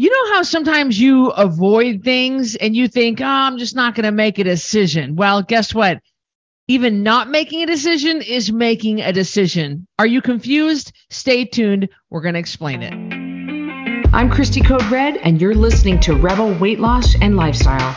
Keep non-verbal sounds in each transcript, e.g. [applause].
You know how sometimes you avoid things and you think, oh, I'm just not going to make a decision. Well, guess what? Even not making a decision is making a decision. Are you confused? Stay tuned. We're going to explain it. I'm Christy Code Red, and you're listening to Rebel Weight Loss and Lifestyle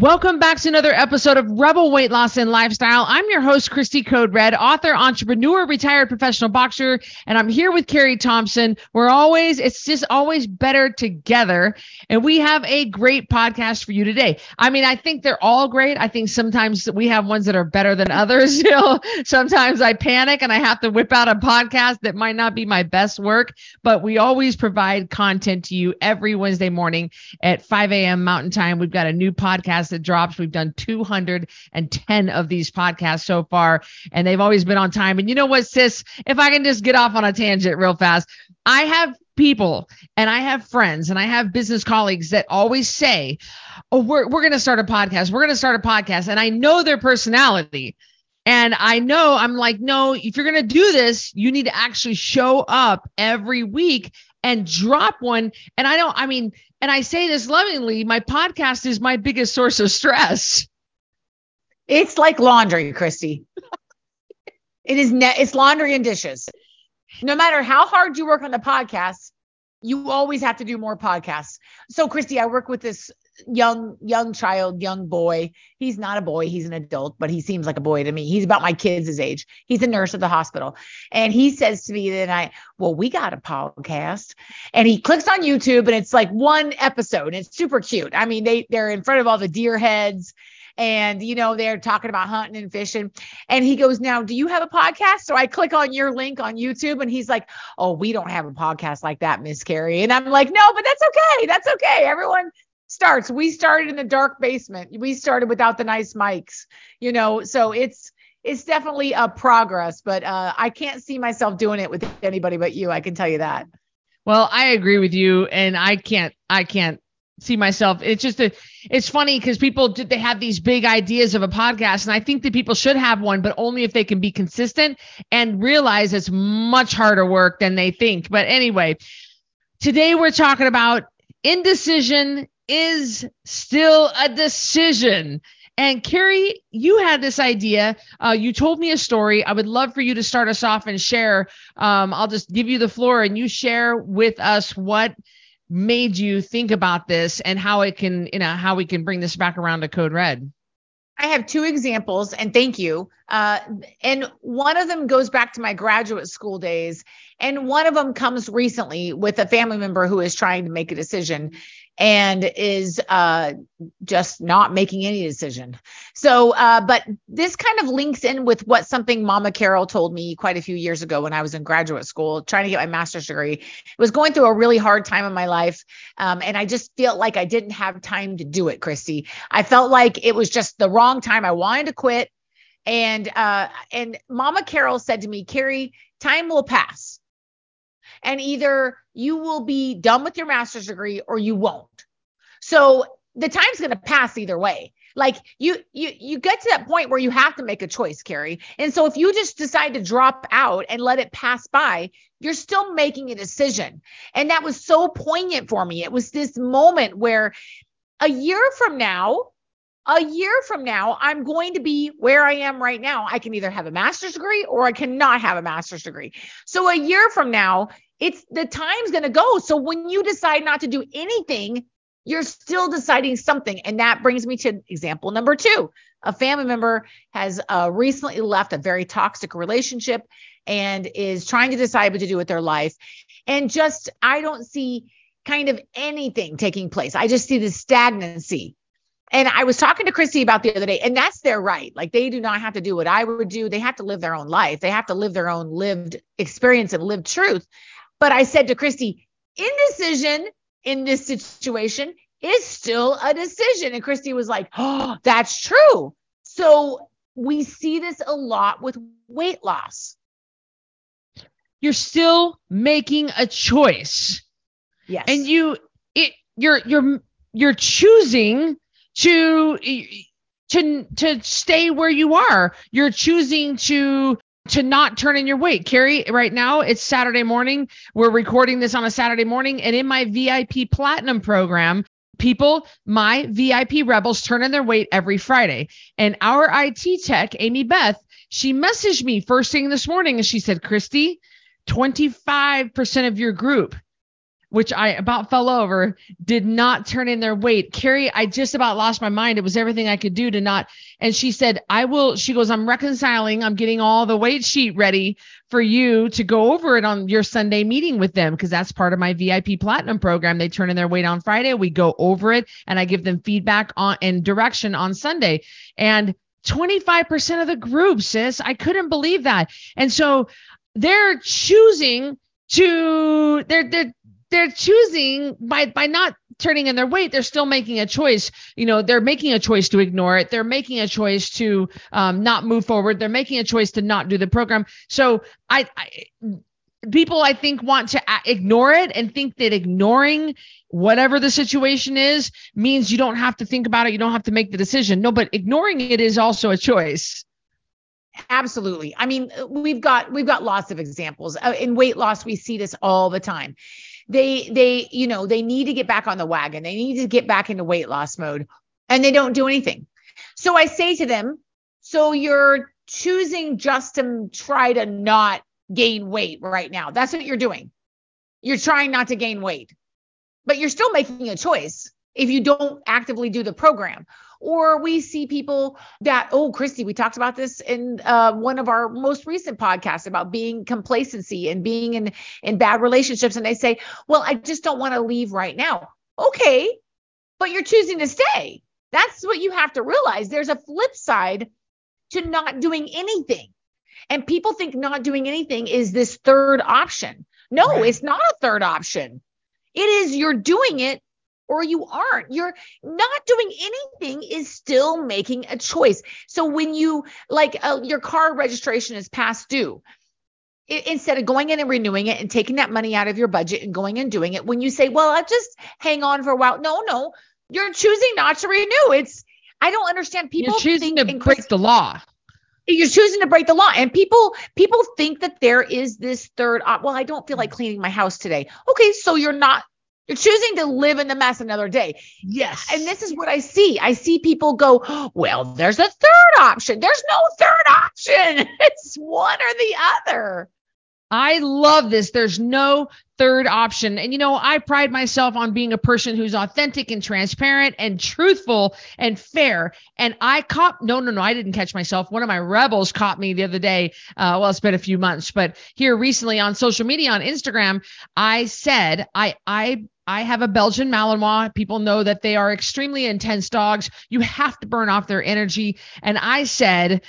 Welcome back to another episode of Rebel Weight Loss and Lifestyle. I'm your host, Christy Code Red, author, entrepreneur, retired professional boxer, and I'm here with Cari Thompson. We're always, it's just always better together. And we have a great podcast for you today. I mean, I think they're all great. I think sometimes we have ones that are better than others. [laughs] You know, sometimes I panic and I have to whip out a podcast that might not be my best work, but we always provide content to you every Wednesday morning at 5 a.m. Mountain Time. We've got a new podcast that drops. We've done 210 of these podcasts so far, and they've always been on time. And you know what, sis? If I can just get off on a tangent real fast, I have people and I have friends and I have business colleagues that always say, Oh, we're, we're going to start a podcast. We're going to start a podcast. And I know their personality. And I know I'm like, no, if you're going to do this, you need to actually show up every week and drop one. And I don't, I mean, and I say this lovingly, my podcast is my biggest source of stress. It's like laundry, Christy. it is ne- it's laundry and dishes. No matter how hard you work on the podcast, you always have to do more podcasts. So Christy, I work with this young young child, young boy. He's not a boy, he's an adult, but he seems like a boy to me. He's about my kids' age. He's a nurse at the hospital. And he says to me that I, well, we got a podcast. And he clicks on YouTube and it's like one episode. It's super cute. I mean, they they're in front of all the deer heads and you know they're talking about hunting and fishing and he goes now do you have a podcast so i click on your link on youtube and he's like oh we don't have a podcast like that miss cari and i'm like no but that's okay that's okay everyone starts. We started in the dark basement. We started without the nice mics, you know, so it's it's definitely a progress, but uh, I can't see myself doing it with anybody but you. I can tell you that. Well, I agree with you, and I can't I can't see myself. It's just a it's funny because people they have these big ideas of a podcast, and I think that people should have one, but only if they can be consistent and realize it's much harder work than they think. But anyway, today we're talking about indecision is still a decision. And Cari, you had this idea. Uh, you told me a story. I would love for you to start us off and share. Um, I'll just give you the floor and you share with us what made you think about this and how it can, you know, how we can bring this back around to Code Red. I have two examples, and thank you. Uh, and one of them goes back to my graduate school days, and one of them comes recently with a family member who is trying to make a decision and is uh, just not making any decision. So, uh, but this kind of links in with what something Mama Carol told me quite a few years ago when I was in graduate school trying to get my master's degree. I was going through a really hard time in my life, um, and I just felt like I didn't have time to do it, Christy. I felt like it was just the wrong time. I wanted to quit, and uh, and Mama Carol said to me, Cari, time will pass and either you will be done with your master's degree or you won't. So the time's going to pass either way. Like you you you get to that point where you have to make a choice, Cari. And so if you just decide to drop out and let it pass by, you're still making a decision. And that was so poignant for me. It was this moment where a year from now, a year from now, I'm going to be where I am right now. I can either have a master's degree or I cannot have a master's degree. So a year from now, it's the time's going to go. So when you decide not to do anything, you're still deciding something. And that brings me to example number two. A family member has uh, recently left a very toxic relationship and is trying to decide what to do with their life. And just, I don't see kind of anything taking place. I just see the stagnancy. And I was talking to Christy about the other day, and that's their right. Like they do not have to do what I would do. They have to live their own life. They have to live their own lived experience and lived truth. But I said to Christy, indecision in this situation is still a decision. And Christy was like, oh, that's true. So we see this a lot with weight loss. You're still making a choice. Yes. And you it you're you're you're choosing to to to stay where you are. You're choosing to to not turn in your weight. Cari, right now it's Saturday morning. We're recording this on a Saturday morning and in my VIP platinum program, people, my VIP rebels turn in their weight every Friday. And our IT tech, Amy Beth, she messaged me first thing this morning and she said, "Christy, 25% of your group which I about fell over, did not turn in their weight. Cari, I just about lost my mind. It was everything I could do to not. And she said, I will, she goes, I'm reconciling. I'm getting all the weight sheet ready for you to go over it on your Sunday meeting with them because that's part of my VIP platinum program. They turn in their weight on Friday. We go over it and I give them feedback on and direction on Sunday. And 25% of the group, sis, I couldn't believe that. And so they're choosing to they're they're they're choosing by by not turning in their weight they're still making a choice. You know they're making a choice to ignore it. They're making a choice to um, not move forward. They're making a choice to not do the program. So i, I people i think want to ignore it and think that ignoring whatever the situation is means you don't have to think about it. You don't have to make the decision. No but ignoring it is also a choice. Absolutely. I mean we've got we've got lots of examples. Uh, in weight loss we see this all the time they they you know they need to get back on the wagon. They need to get back into weight loss mode and they don't do anything. So i say to them so you're choosing just to try to not gain weight right now. That's what you're doing. You're trying not to gain weight but you're still making a choice if you don't actively do the program or we see people that, oh, Christy, we talked about this in uh, one of our most recent podcasts about being complacency and being in, in bad relationships. And they say, well, I just don't want to leave right now. Okay, but you're choosing to stay. That's what you have to realize. There's a flip side to not doing anything. And people think not doing anything is this third option. No, right. it's not a third option. It is you're doing it or you aren't. You're not doing anything is still making a choice. So when you like uh, your car registration is past due, it, instead of going in and renewing it and taking that money out of your budget and going and doing it, when you say, "Well, I'll just hang on for a while," no, no, you're choosing not to renew. It's I don't understand. People you're choosing to break the law you're choosing to break the law and people people think that there is this third op- well i don't feel like cleaning my house today okay so you're not you're choosing to live in the mess another day. Yes. And this is what I see. I see people go, well, there's a third option. There's no third option. [laughs] It's one or the other. I love this. There's no third option. And you know, I pride myself on being a person who's authentic and transparent and truthful and fair. And I caught, no, no, no, I didn't catch myself. One of my rebels caught me the other day. Uh, well, it's been a few months, but here recently on social media, on Instagram, I said, I, I, I have a Belgian Malinois. People know that they are extremely intense dogs. You have to burn off their energy. And I said,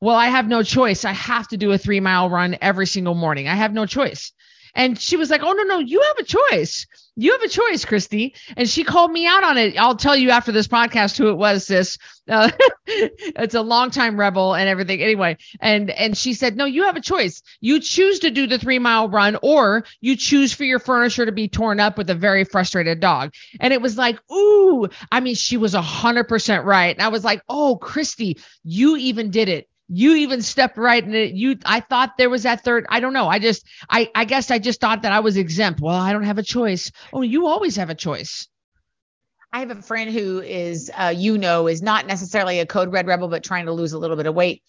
well, I have no choice. I have to do a three mile run every single morning. I have no choice. And she was like, Oh, no, no, you have a choice. You have a choice, Christy. And she called me out on it. I'll tell you after this podcast who it was, sis. Uh, [laughs] it's a longtime rebel and everything. Anyway, and and she said, No, you have a choice. You choose to do the three mile run, or you choose for your furniture to be torn up with a very frustrated dog. And it was like, ooh, I mean, she was a hundred percent right. And I was like, Oh, Christy, you even did it you even stepped right in it. You, I thought there was that third. I don't know. I just, I, I guess I just thought that I was exempt. Well, I don't have a choice. Oh, you always have a choice. I have a friend who is, uh, you know, is not necessarily a code red rebel, but trying to lose a little bit of weight.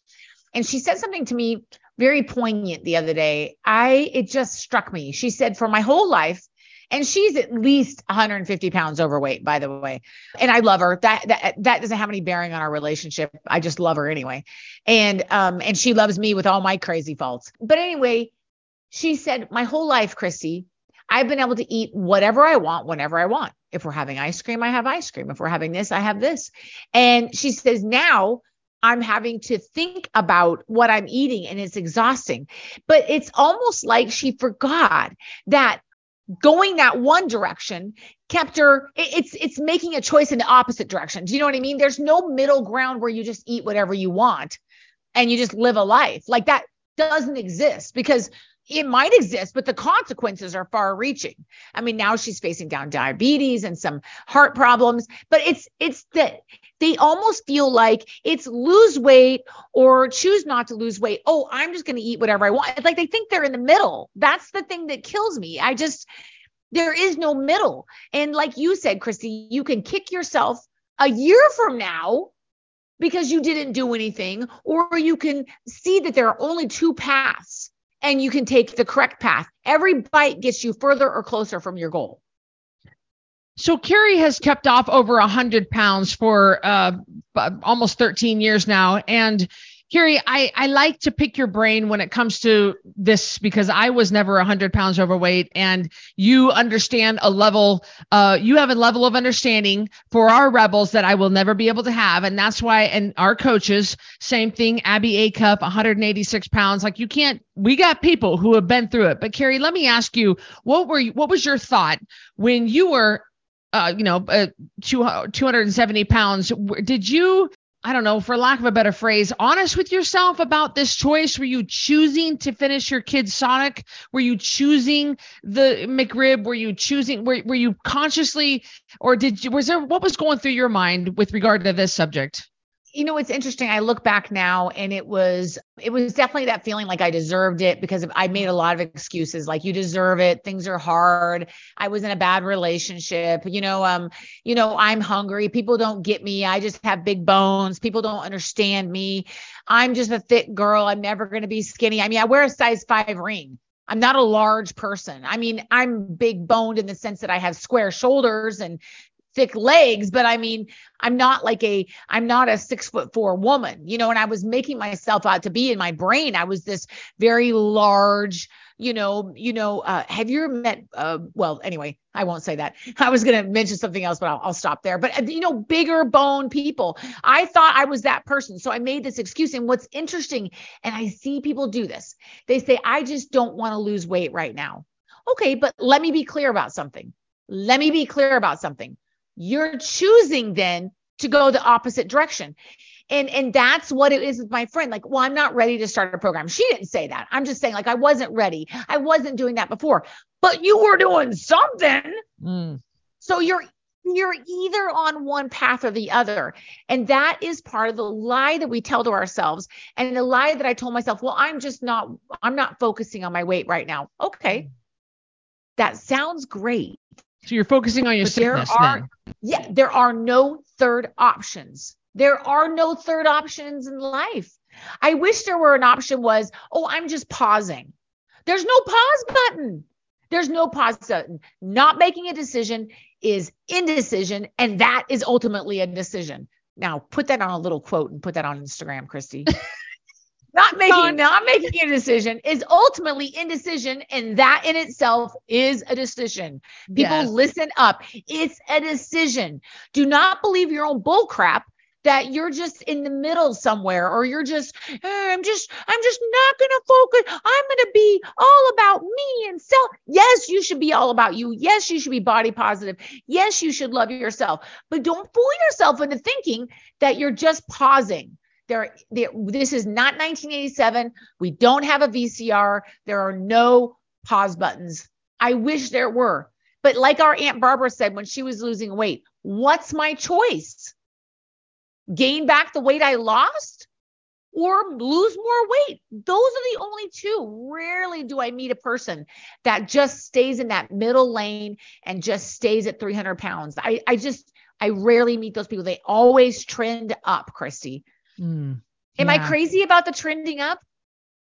And she said something to me very poignant the other day. I, it just struck me. She said, for my whole life, and she's at least 150 pounds overweight, by the way. And I love her. That that that doesn't have any bearing on our relationship. I just love her anyway. And um and she loves me with all my crazy faults. But anyway, she said, my whole life, Christy, I've been able to eat whatever I want whenever I want. If we're having ice cream, I have ice cream. If we're having this, I have this. And she says, now I'm having to think about what I'm eating and it's exhausting. But it's almost like she forgot that going that one direction kept her it's it's making a choice in the opposite direction do you know what i mean there's no middle ground where you just eat whatever you want and you just live a life. Like that doesn't exist because it might exist, but the consequences are far reaching. I mean, now she's facing down diabetes and some heart problems, but it's, it's that they almost feel like it's lose weight or choose not to lose weight. Oh, I'm just going to eat whatever I want. It's like they think they're in the middle. That's the thing that kills me. I just, there is no middle. And like you said, Christy, you can kick yourself a year from now because you didn't do anything, or you can see that there are only two paths and you can take the correct path. Every bite gets you further or closer from your goal. So Cari has kept off over a hundred pounds for uh, almost 13 years now, and Cari, I, I like to pick your brain when it comes to this because I was never 100 pounds overweight and you understand a level, uh, you have a level of understanding for our rebels that I will never be able to have. And that's why, and our coaches, same thing, Abby A. Cup, 186 pounds. Like you can't, we got people who have been through it. But Cari, let me ask you, what were you, what was your thought when you were uh, you know, uh, 270 pounds. Did you I don't know, for lack of a better phrase, honest with yourself about this choice? Were you choosing to finish your kid's Sonic? Were you choosing the McRib? Were you choosing, were, were you consciously, or did you, was there, what was going through your mind with regard to this subject? You know it's interesting i look back now and it was it was definitely that feeling like i deserved it because i made a lot of excuses like you deserve it things are hard i was in a bad relationship you know um you know i'm hungry people don't get me i just have big bones people don't understand me i'm just a thick girl i'm never going to be skinny i mean i wear a size 5 ring I'm not a large person. I mean, I'm big boned in the sense that I have square shoulders and thick legs, but I mean, I'm not like a, I'm not a six foot four woman, you know, and I was making myself out to be in my brain. I was this very large, you know, you know, uh, have you ever met, uh, well, anyway, I won't say that. [laughs] I was going to mention something else, but I'll, I'll stop there. But, you know, bigger bone people. I thought I was that person. So I made this excuse. And what's interesting, and I see people do this, they say, I just don't want to lose weight right now. Okay, but let me be clear about something. Let me be clear about something you're choosing then to go the opposite direction. And and that's what it is with my friend. Like, well, I'm not ready to start a program. She didn't say that. I'm just saying, like, I wasn't ready. I wasn't doing that before, but you were doing something. Mm. So you're you're either on one path or the other. And that is part of the lie that we tell to ourselves. And the lie that I told myself, well, I'm just not, I'm not focusing on my weight right now. Okay. That sounds great. So you're focusing on your but sickness there are, then. Yeah, there are no third options. There are no third options in life. I wish there were an option was, oh, I'm just pausing. There's no pause button. There's no pause button. Not making a decision is indecision, and that is ultimately a decision. Now, put that on a little quote and put that on Instagram, Christy. [laughs] not making not making a decision is ultimately indecision and that in itself is a decision. People yes. listen up. It's a decision. Do not believe your own bull crap that you're just in the middle somewhere or you're just eh, i'm just i'm just not going to focus. I'm going to be all about me and self. Yes you should be all about you. Yes you should be body positive. Yes you should love yourself. But don't fool yourself into thinking that you're just pausing there, there, this is not 1987. We don't have a VCR. There are no pause buttons. I wish there were. But like our Aunt Barbara said when she was losing weight, what's my choice? Gain back the weight I lost or lose more weight? Those are the only two. Rarely do I meet a person that just stays in that middle lane and just stays at 300 pounds. I, I just, I rarely meet those people. They always trend up, Christy. Mm, Am yeah. I crazy about the trending up?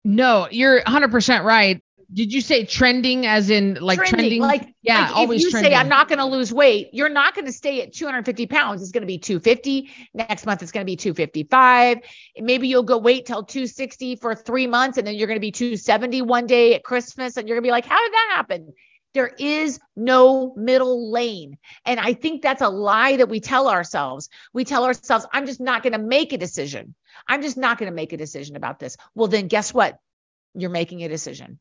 No, you're 100% right. Did you say trending as in like trending? trending? Like, yeah, like always if you trending. say I'm not going to lose weight, you're not going to stay at 250 pounds. It's going to be 250. Next month, it's going to be 255. Maybe you'll go wait till 260 for three months, and then you're going to be 270 one day at Christmas, and you're going to be like, how did that happen? There is no middle lane. And I think that's a lie that we tell ourselves. We tell ourselves, I'm just not going to make a decision. I'm just not going to make a decision about this. Well, then guess what? You're making a decision.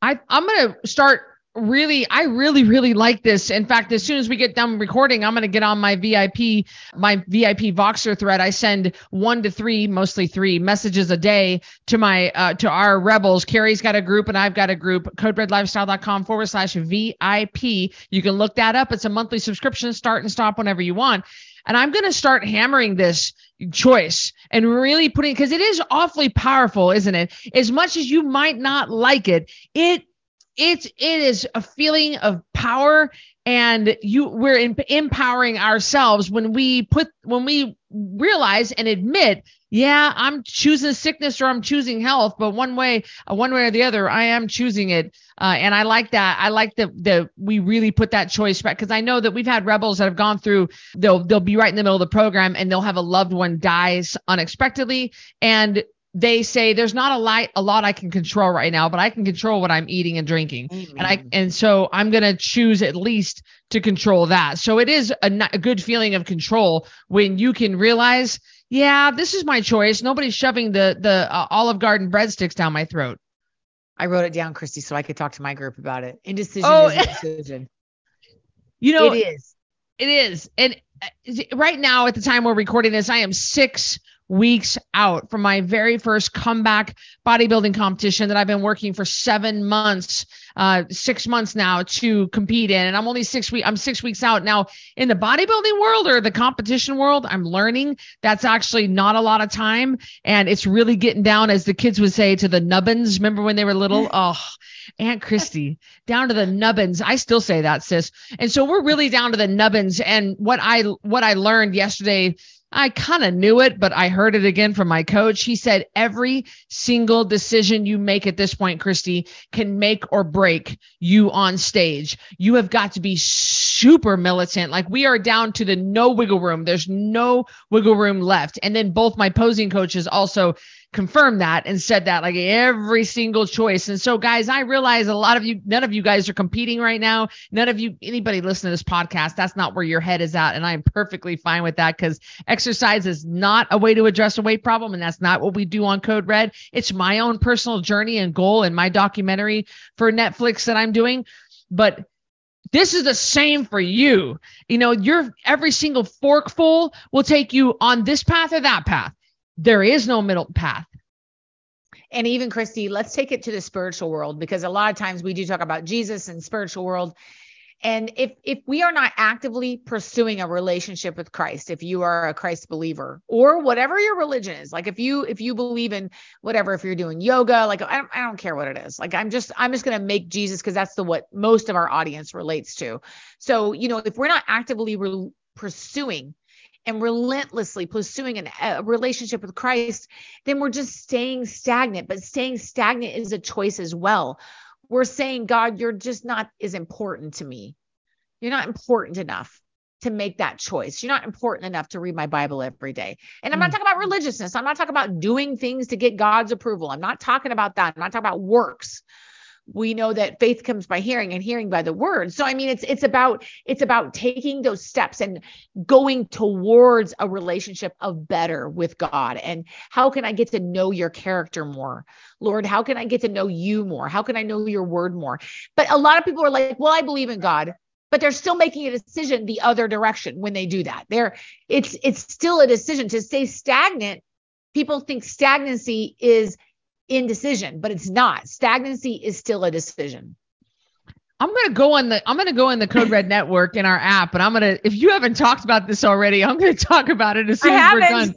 I, I'm going to start really I really really like this. In fact, as soon as we get done recording, I'm going to get on my VIP my VIP Voxer thread. I send 1 to 3, mostly 3 messages a day to my uh, to our rebels. Cari's got a group and I've got a group coderedlifestyle.com forward slash VIP. You can look that up. It's a monthly subscription, start and stop whenever you want. And I'm going to start hammering this choice and really putting because it is awfully powerful, isn't it? As much as you might not like it, it it's it is a feeling of power and you we're in, empowering ourselves when we put when we realize and admit yeah i'm choosing sickness or i'm choosing health but one way uh, one way or the other i am choosing it. Uh, and i like that. I like that the we really put that choice back because i know that we've had rebels that have gone through they'll they'll be right in the middle of the program and they'll have a loved one dies unexpectedly. And they say there's not a lot a lot I can control right now, but I can control what I'm eating and drinking. Amen. And I and so I'm going to choose at least to control that. So it is a, a good feeling of control when you can realize, yeah, this is my choice. Nobody's shoving the the uh, Olive Garden breadsticks down my throat. I wrote it down, Christy, so I could talk to my group about it. Indecision oh, is [laughs] indecision. You know, it is. It is. And uh, right now, at the time we're recording this, I am six weeks out from my very first comeback bodybuilding competition that I've been working for seven months, uh, six months now to compete in. And I'm only six weeks, I'm six weeks out. Now in the bodybuilding world or the competition world, I'm learning that's actually not a lot of time. And it's really getting down, as the kids would say, to the nubbins. Remember when they were little? [laughs] Oh, Aunt Christy, down to the nubbins. I still say that, sis. And so we're really down to the nubbins. And what I, what I learned yesterday I kind of knew it, but I heard it again from my coach. He said every single decision you make at this point, Christy, can make or break you on stage. You have got to be super militant. Like we are down to the no wiggle room. There's no wiggle room left. And then both my posing coaches also confirmed that and said that like every single choice. And so, guys, I realize a lot of you, none of you guys are competing right now. None of you, anybody listening to this podcast, that's not where your head is at. And I'm perfectly fine with that because exercise is not a way to address a weight problem. And that's not what we do on Code Red. It's my own personal journey and goal in my documentary for Netflix that I'm doing. But this is the same for you. You know, your every single forkful will take you on this path or that path. There is no middle path. And even Christy, let's take it to the spiritual world because a lot of times we do talk about Jesus and spiritual world. And if if we are not actively pursuing a relationship with Christ, if you are a Christ believer or whatever your religion is, like if you if you believe in whatever, if you're doing yoga, like I don't, I don't care what it is. Like I'm just I'm just gonna make Jesus because that's the what most of our audience relates to. So you know if we're not actively re- pursuing and relentlessly pursuing an, a relationship with Christ, then we're just staying stagnant. But staying stagnant is a choice as well. We're saying, God, you're just not as important to me. You're not important enough to make that choice. You're not important enough to read my Bible every day. And I'm not mm. talking about religiousness. I'm not talking about doing things to get God's approval. I'm not talking about that. I'm not talking about works we know that faith comes by hearing and hearing by the word. So i mean it's it's about it's about taking those steps and going towards a relationship of better with god. And how can i get to know your character more? Lord how can i get to know you more? How can i know your word more? But a lot of people are like well i believe in god but they're still making a decision the other direction when they do that. They're it's it's still a decision. To stay stagnant people think stagnancy is indecision, but it's not. Stagnancy is still a decision. I'm gonna go on the I'm gonna go in the Code Red [laughs] Network in our app, and I'm gonna if you haven't talked about this already, I'm gonna talk about it as soon as we're done.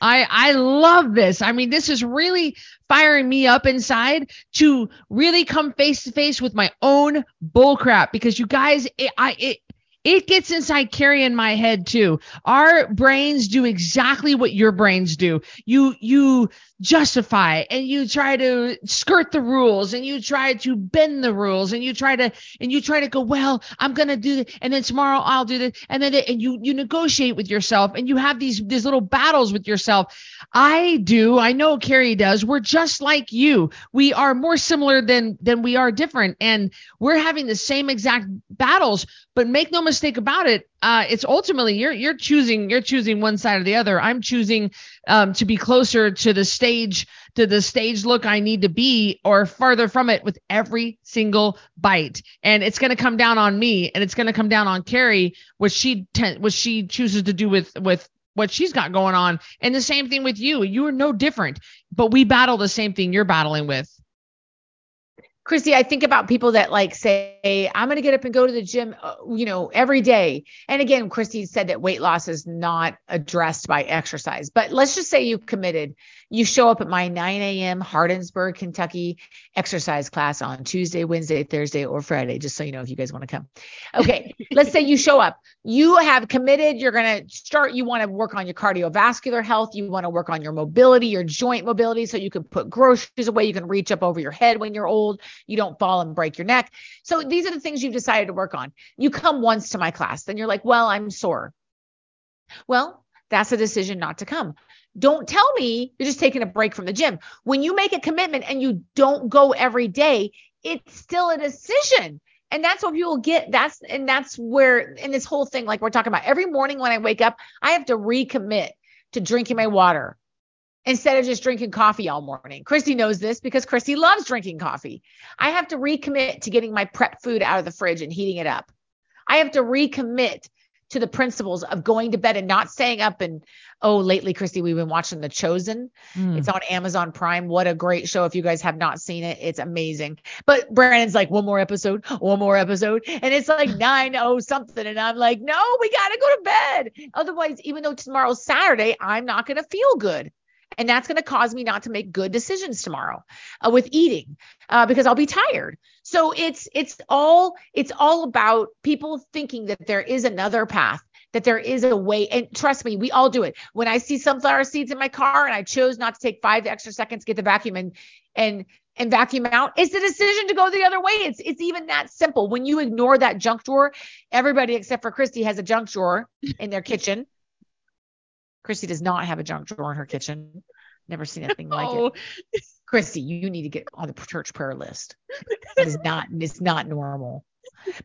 I I love this. I mean, this is really firing me up inside to really come face to face with my own bullcrap because you guys, it, I it it gets inside Cari in my head too. Our brains do exactly what your brains do. You you justify and you try to skirt the rules and you try to bend the rules and you try to and you try to go well i'm to do it and then tomorrow i'll do it and then and you you negotiate with yourself and you have these these little battles with yourself i do i know cari does we're just like you we are more similar than than we are different and we're having the same exact battles but make no mistake mistake about it. Uh, it's ultimately you're you're choosing you're choosing one side or the other. I'm choosing um, to be closer to the stage to the stage look I need to be, or farther from it with every single bite. And it's going to come down on me, and it's going to come down on Cari, what she ten- what she chooses to do with with what she's got going on. And the same thing with you. You are no different, but we battle the same thing you're battling with. Christy, I think about people that like say, I'm going to get up and go to the gym, uh, you know, every day. And again, Christy said that weight loss is not addressed by exercise, but let's just say you committed. You show up at my 9 a.m. Hardinsburg, Kentucky exercise class on Tuesday, Wednesday, Thursday, or Friday, just so you know if you guys want to come. Okay. [laughs] let's say you show up. You have committed. You're going to start. You want to work on your cardiovascular health. You want to work on your mobility, your joint mobility, so you can put groceries away. You can reach up over your head when you're old you don't fall and break your neck. So these are the things you've decided to work on. You come once to my class, then you're like, well, I'm sore. Well, that's a decision not to come. Don't tell me you're just taking a break from the gym. When you make a commitment and you don't go every day, it's still a decision. And that's what people get. That's and that's where in this whole thing, like we're talking about, every morning when I wake up, I have to recommit to drinking my water, instead of just drinking coffee all morning. Christy knows this because Christy loves drinking coffee. I have to recommit to getting my prep food out of the fridge and heating it up. I have to recommit to the principles of going to bed and not staying up and oh lately christy we've been watching the chosen. Mm. it's on amazon prime. What a great show. If you guys have not seen it it's amazing. But brandon's like one more episode one more episode. And it's like [laughs] nine oh something and i'm like no we gotta go to bed. Otherwise even though tomorrow's saturday i'm not gonna feel good and that's going to cause me not to make good decisions tomorrow uh, with eating uh, because I'll be tired. So it's it's all it's all about people thinking that there is another path that there is a way. And trust me we all do it. When i see sunflower seeds in my car and i chose not to take five extra seconds to get the vacuum and and and vacuum out it's the decision to go the other way. It's it's even that simple. When you ignore that junk drawer everybody except for christy has a junk drawer in their kitchen Christy does not have a junk drawer in her kitchen. Never seen anything like it. Christy, you need to get on the church prayer list. It is not, it's not normal.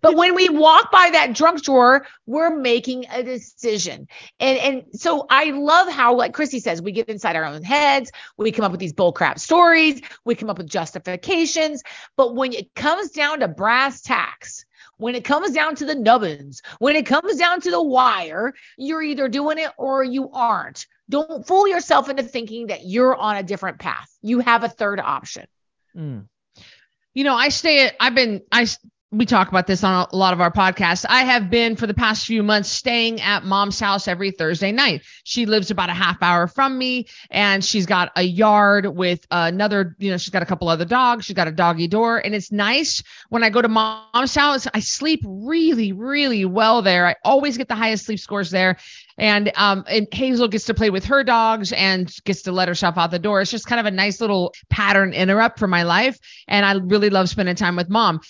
But when we walk by that junk drawer, we're making a decision. And and so I love how, like Christy says, we get inside our own heads, we come up with these bullcrap stories, we come up with justifications. But when it comes down to brass tacks, when it comes down to the nubbins, when it comes down to the wire, you're either doing it or you aren't. Don't fool yourself into thinking that you're on a different path. You have a third option. Mm. You know, I stay at, I've been, I we talk about this on a lot of our podcasts. I have been for the past few months staying at mom's house every Thursday night. She lives about a half hour from me and she's got a yard with another, you know, she's got a couple other dogs. She's got a doggy door and it's nice when I go to mom's house. I sleep really, really well there. I always get the highest sleep scores there. And um and Hazel gets to play with her dogs and gets to let herself out the door. It's just kind of a nice little pattern interrupt for my life. And I really love spending time with mom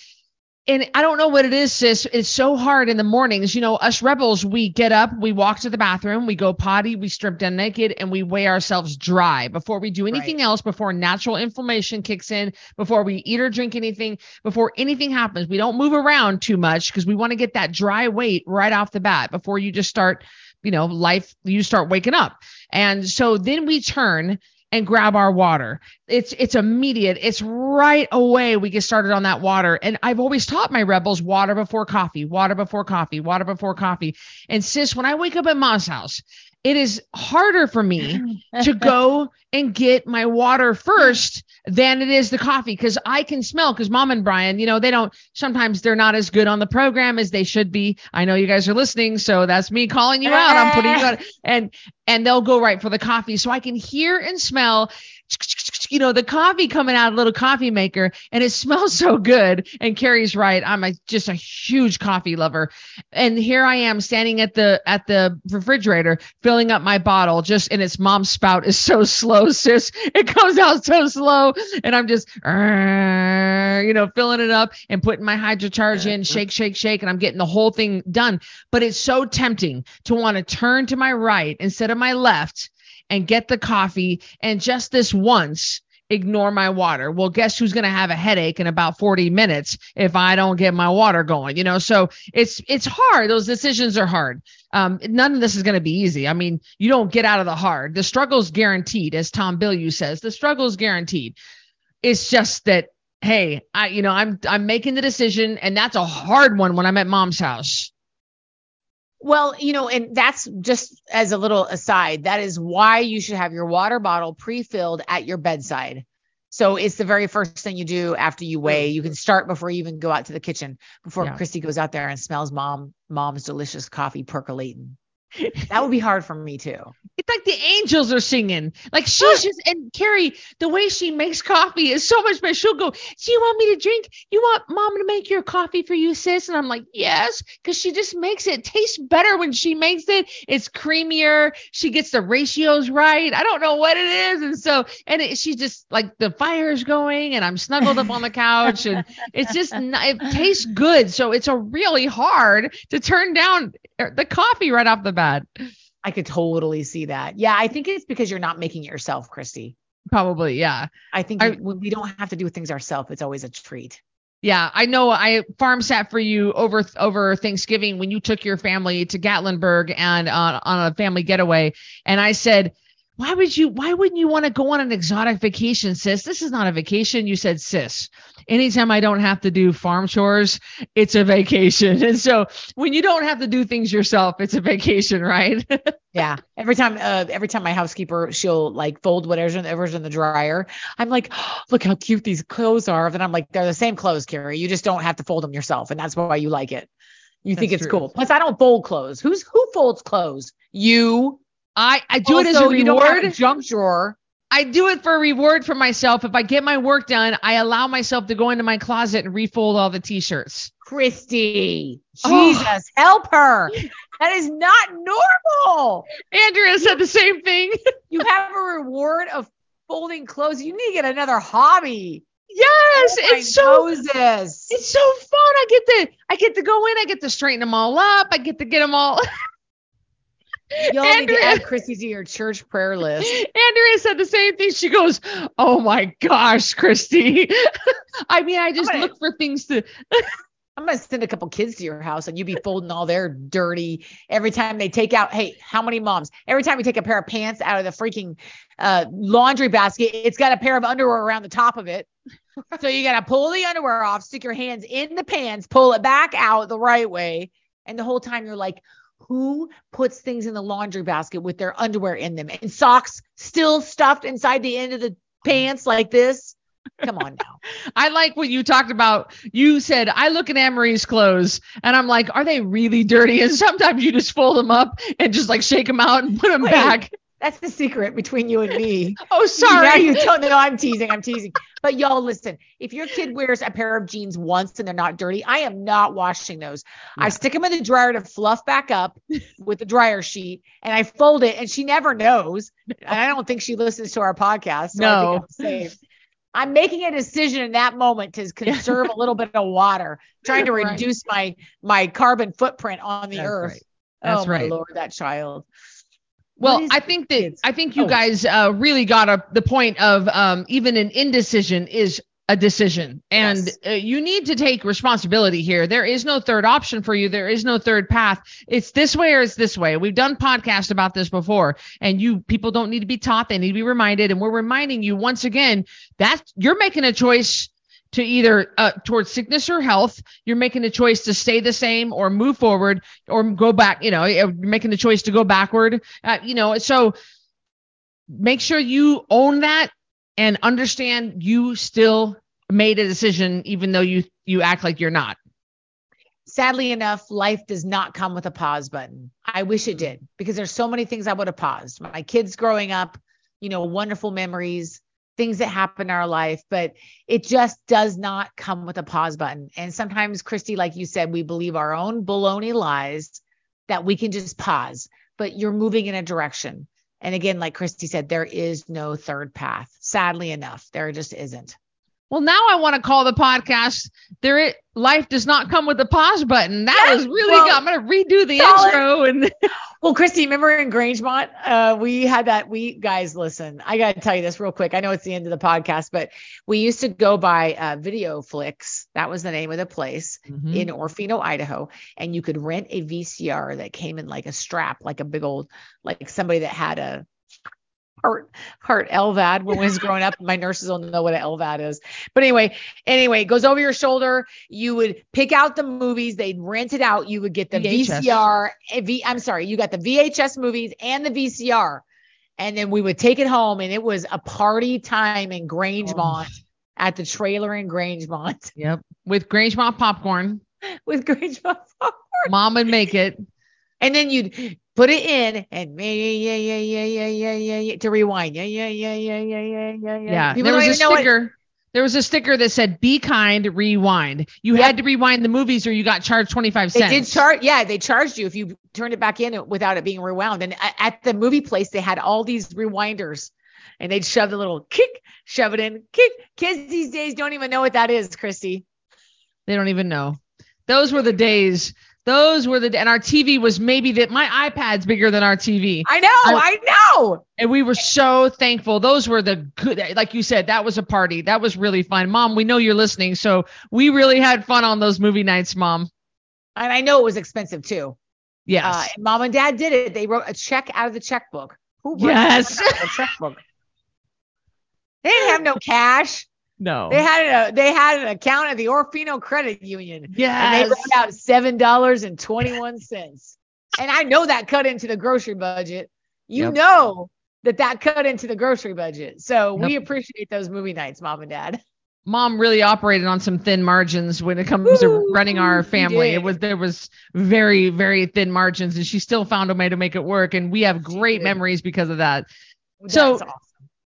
and I don't know what it is, sis. It's so hard in the mornings. You know, us rebels, we get up, we walk to the bathroom, we go potty, we strip down naked, and we weigh ourselves dry before we do anything right. else, before natural inflammation kicks in, before we eat or drink anything, before anything happens. We don't move around too much because we want to get that dry weight right off the bat before you just start, you know, life, you start waking up. And so then we turn and grab our water. It's it's immediate. It's right away we get started on that water. And I've always taught my rebels water before coffee, water before coffee, water before coffee. And sis, when I wake up at mom's house, it is harder for me to [laughs] go and get my water first than it is the coffee because I can smell because mom and Brian, you know, they don't sometimes they're not as good on the program as they should be. I know you guys are listening, so that's me calling you out. I'm putting you [laughs] on and and they'll go right for the coffee. So I can hear and smell you know, the coffee coming out of a little coffee maker and it [laughs] smells so good. And Cari's right. I'm a, just a huge coffee lover. And here I am standing at the, at the refrigerator filling up my bottle just, and its mom's spout is [laughs] so slow, sis. It comes out so slow. And I'm just, you know, filling it up and putting my hydrocharge in, shake, shake, shake. And I'm getting the whole thing done. But it's so tempting to want to turn to my right instead of my left and get the coffee. And just this once, ignore my water. Well, guess who's going to have a headache in about 40 minutes if I don't get my water going, you know? So it's, it's hard. Those decisions are hard. Um, none of this is going to be easy. I mean, you don't get out of the hard. The struggle's guaranteed, as Tom Bilyeu says, the struggle is guaranteed. It's just that, hey, I, you know, I'm, I'm making the decision and that's a hard one when I'm at mom's house. Well, you know, and that's just as a little aside, that is why you should have your water bottle pre filled at your bedside. So it's the very first thing you do after you weigh. You can start before you even go out to the kitchen, before yeah. Christy goes out there and smells mom mom's delicious coffee percolating that would be hard for me too. It's like the angels are singing. Like she's just and Cari, the way she makes coffee is so much better. She'll go, Do you want me to drink? You want mom to make your coffee for you, sis? And I'm like, Yes, because she just makes it taste better when she makes it. It's creamier. She gets the ratios right. I don't know what it is. And so and it, she just like the fire's going and I'm snuggled up on the couch and it's just it tastes good. So it's a really hard to turn down er, the coffee right off the bat. I could totally see that. Yeah, I think it's because you're not making it yourself, Christy. Probably, yeah. I think I, when we don't have to do things ourselves, it's always a treat. Yeah, I know. I farm sat for you over over Thanksgiving when you took your family to Gatlinburg and uh, on a family getaway, and I said, "Why would you? Why wouldn't you want to go on an exotic vacation, sis? This is not a vacation." You said, "Sis." anytime I don't have to do farm chores, it's a vacation. And so when you don't have to do things yourself, it's a vacation, right? [laughs] yeah. Every time, uh, every time my housekeeper, she'll like fold whatever's in, the dryer. I'm like, oh, look how cute these clothes are. Then I'm like, they're the same clothes, Cari. You just don't have to fold them yourself. And that's why you like it. You that's think it's true. cool. Plus, I don't fold clothes. Who's who folds clothes? You. I I do also, it as a reward. You junk drawer. I do it for a reward for myself. If I get my work done, I allow myself to go into my closet and refold all the t-shirts. Christy, oh. Jesus, help her. That is not normal. Andrea said the same thing. [laughs] you have a reward of folding clothes. You need to get another hobby. Yes, oh it's so Moses. it's so fun. I get to I get to go in, I get to straighten them all up, I get to get them all [laughs] Y'all Andrea, need to add Chrissy to your church prayer list. Andrea said the same thing. She goes, "Oh my gosh, Christy." [laughs] I mean, I just gonna, look for things to. [laughs] I'm gonna send a couple kids to your house and you'd be folding all their dirty every time they take out. Hey, how many moms? Every time you take a pair of pants out of the freaking uh, laundry basket, it's got a pair of underwear around the top of it. [laughs] so you gotta pull the underwear off, stick your hands in the pants, pull it back out the right way, and the whole time you're like, who puts things in the laundry basket with their underwear in them and socks still stuffed inside the end of the pants like this? Come on now. [laughs] I like what you talked about. You said, I look at Anne-Marie's clothes and I'm like, are they really dirty? And sometimes you just fold them up and just like shake them out and put them Wait, back. That's the secret between you and me. [laughs] oh, sorry. Now you don't know. I'm teasing. I'm teasing. But y'all, listen. If your kid wears a pair of jeans once and they're not dirty, I am not washing those. Yeah. I stick them in the dryer to fluff back up with the dryer sheet, and I fold it. And she never knows. And I don't think she listens to our podcast. So no. I'm safe. I'm making a decision in that moment to conserve a little bit of water, trying to [laughs] right. reduce my my carbon footprint on the That's earth. Right. That's oh, right. Lord, that child. Well, I think that kids? I think you oh. guys uh, really got a, the point of um, even an indecision is a decision, and yes. uh, you need to take responsibility here. There is no third option for you. There is no third path. It's this way or it's this way. We've done podcasts about this before, and you people don't need to be taught; they need to be reminded. And we're reminding you once again that you're making a choice to either uh, towards sickness or health. You're making a choice to stay the same or move forward or go back. You know, you're making the choice to go backward. Uh, you know, so make sure you own that and understand you still made a decision even though you you act like you're not. Sadly enough, life does not come with a pause button. I wish it did because there's so many things I would have paused. My kids growing up, you know, wonderful memories things that happen in our life, but it just does not come with a pause button. And sometimes, Christy, like you said, we believe our own baloney lies that we can just pause, but you're moving in a direction. And again, like Christy said, there is no third path. Sadly enough, there just isn't. Well, now I want to call the podcast. There, it, life does not come with a pause button. That Yes, was really well, good. I'm gonna redo the solid. intro and [laughs] Well, Christy, remember in Grangemont, uh, we had that. We guys, listen, I got to tell you this real quick. I know it's the end of the podcast, but we used to go by uh, Video Flicks. That was the name of the place Mhm. in Orofino, Idaho, and you could rent a VCR that came in like a strap, like a big old, like somebody that had a heart heart LVAD when I was growing up. My nurses don't know what an LVAD is, but anyway, anyway, it goes over your shoulder. You would pick out the movies, they'd rent it out. You would get the VHS. VCR. eh, V, I'm sorry, you got the VHS movies and the VCR, and then we would take it home, and it was a party time in Grangemont. At the trailer in Grangemont [laughs] Yep. With Grangemont popcorn, [laughs] with Grangemont popcorn. mom would make it. And then you'd put it in and yeah, yeah, yeah, yeah, yeah, yeah, yeah, yeah, to rewind. Yeah, yeah, yeah, yeah, yeah, yeah, yeah, yeah. People there was a what- sticker. There was a sticker that said "Be kind, rewind." You Yep. had to rewind the movies, or you got charged twenty five cents. They did charge, yeah, they charged you if you turned it back in without it being rewound. And at the movie place, they had all these rewinders, and they'd shove the little kick, shove it in, kick. Kids these days don't even know what that is, Christy. They don't even know. Those were the days. Those were the and our TV was maybe that my iPad's bigger than our TV. I know, I know. And we were so thankful. Those were the good like you said, that was a party. That was really fun. Mom, we know you're listening. So we really had fun on those movie nights, Mom. And I know it was expensive too. Yes. Uh, and mom and dad did it. They wrote a check out of the checkbook. Who wrote Yes. a check out of the checkbook? They didn't have no cash. No. They had a they had an account at the Orofino Credit Union. Yeah. And they wrote out seven dollars and twenty one cents. And I know that cut into the grocery budget. You Yep. know that that cut into the grocery budget. So we appreciate those movie nights, mom and dad. Mom really operated on some thin margins when it comes to running our family. It was there was very very thin margins, and she still found a way to make it work. And we have great memories because of that. So- awesome.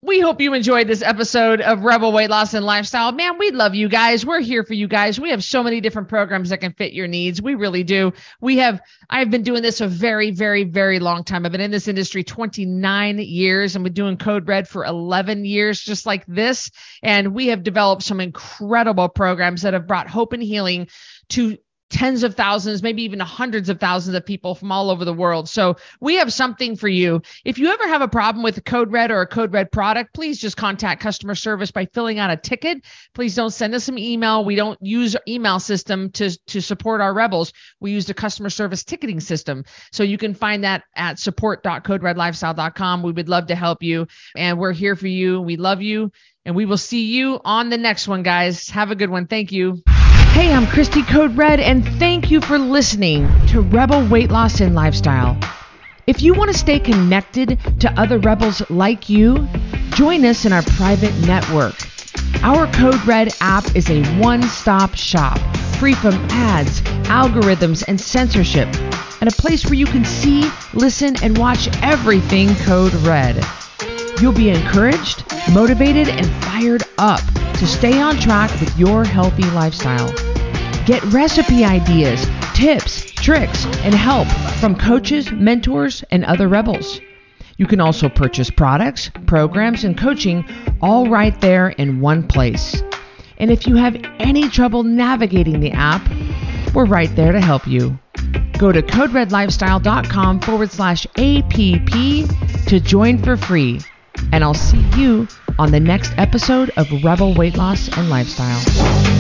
We hope you enjoyed this episode of Rebel Weight Loss and Lifestyle. Man, we love you guys. We're here for you guys. We have so many different programs that can fit your needs. We really do. We have, I've been doing this a very, very, very long time. I've been in this industry 29 years and been doing Code Red for 11 years, just like this. And we have developed some incredible programs that have brought hope and healing to tens of thousands, maybe even hundreds of thousands of people from all over the world. So we have something for you. If you ever have a problem with a Code Red or a Code Red product, please just contact customer service by filling out a ticket. Please don't send us some email. We don't use email system to, to support our rebels. We use the customer service ticketing system. So you can find that at support.coderedlifestyle.com. We would love to help you and we're here for you. We love you and we will see you on the next one, guys. Have a good one. Thank you. Hey, I'm Christy Code Red, and thank you for listening to Rebel Weight Loss and Lifestyle. If you want to stay connected to other rebels like you, join us in our private network. Our Code Red app is a one stop shop, free from ads, algorithms, and censorship, and a place where you can see, listen, and watch everything Code Red. You'll be encouraged, motivated, and fired up to stay on track with your healthy lifestyle. Get recipe ideas, tips, tricks, and help from coaches, mentors, and other rebels. You can also purchase products, programs, and coaching all right there in one place. And if you have any trouble navigating the app, we're right there to help you. Go to coderedlifestyle.com forward slash APP to join for free. And I'll see you on the next episode of Rebel Weight Loss and Lifestyle.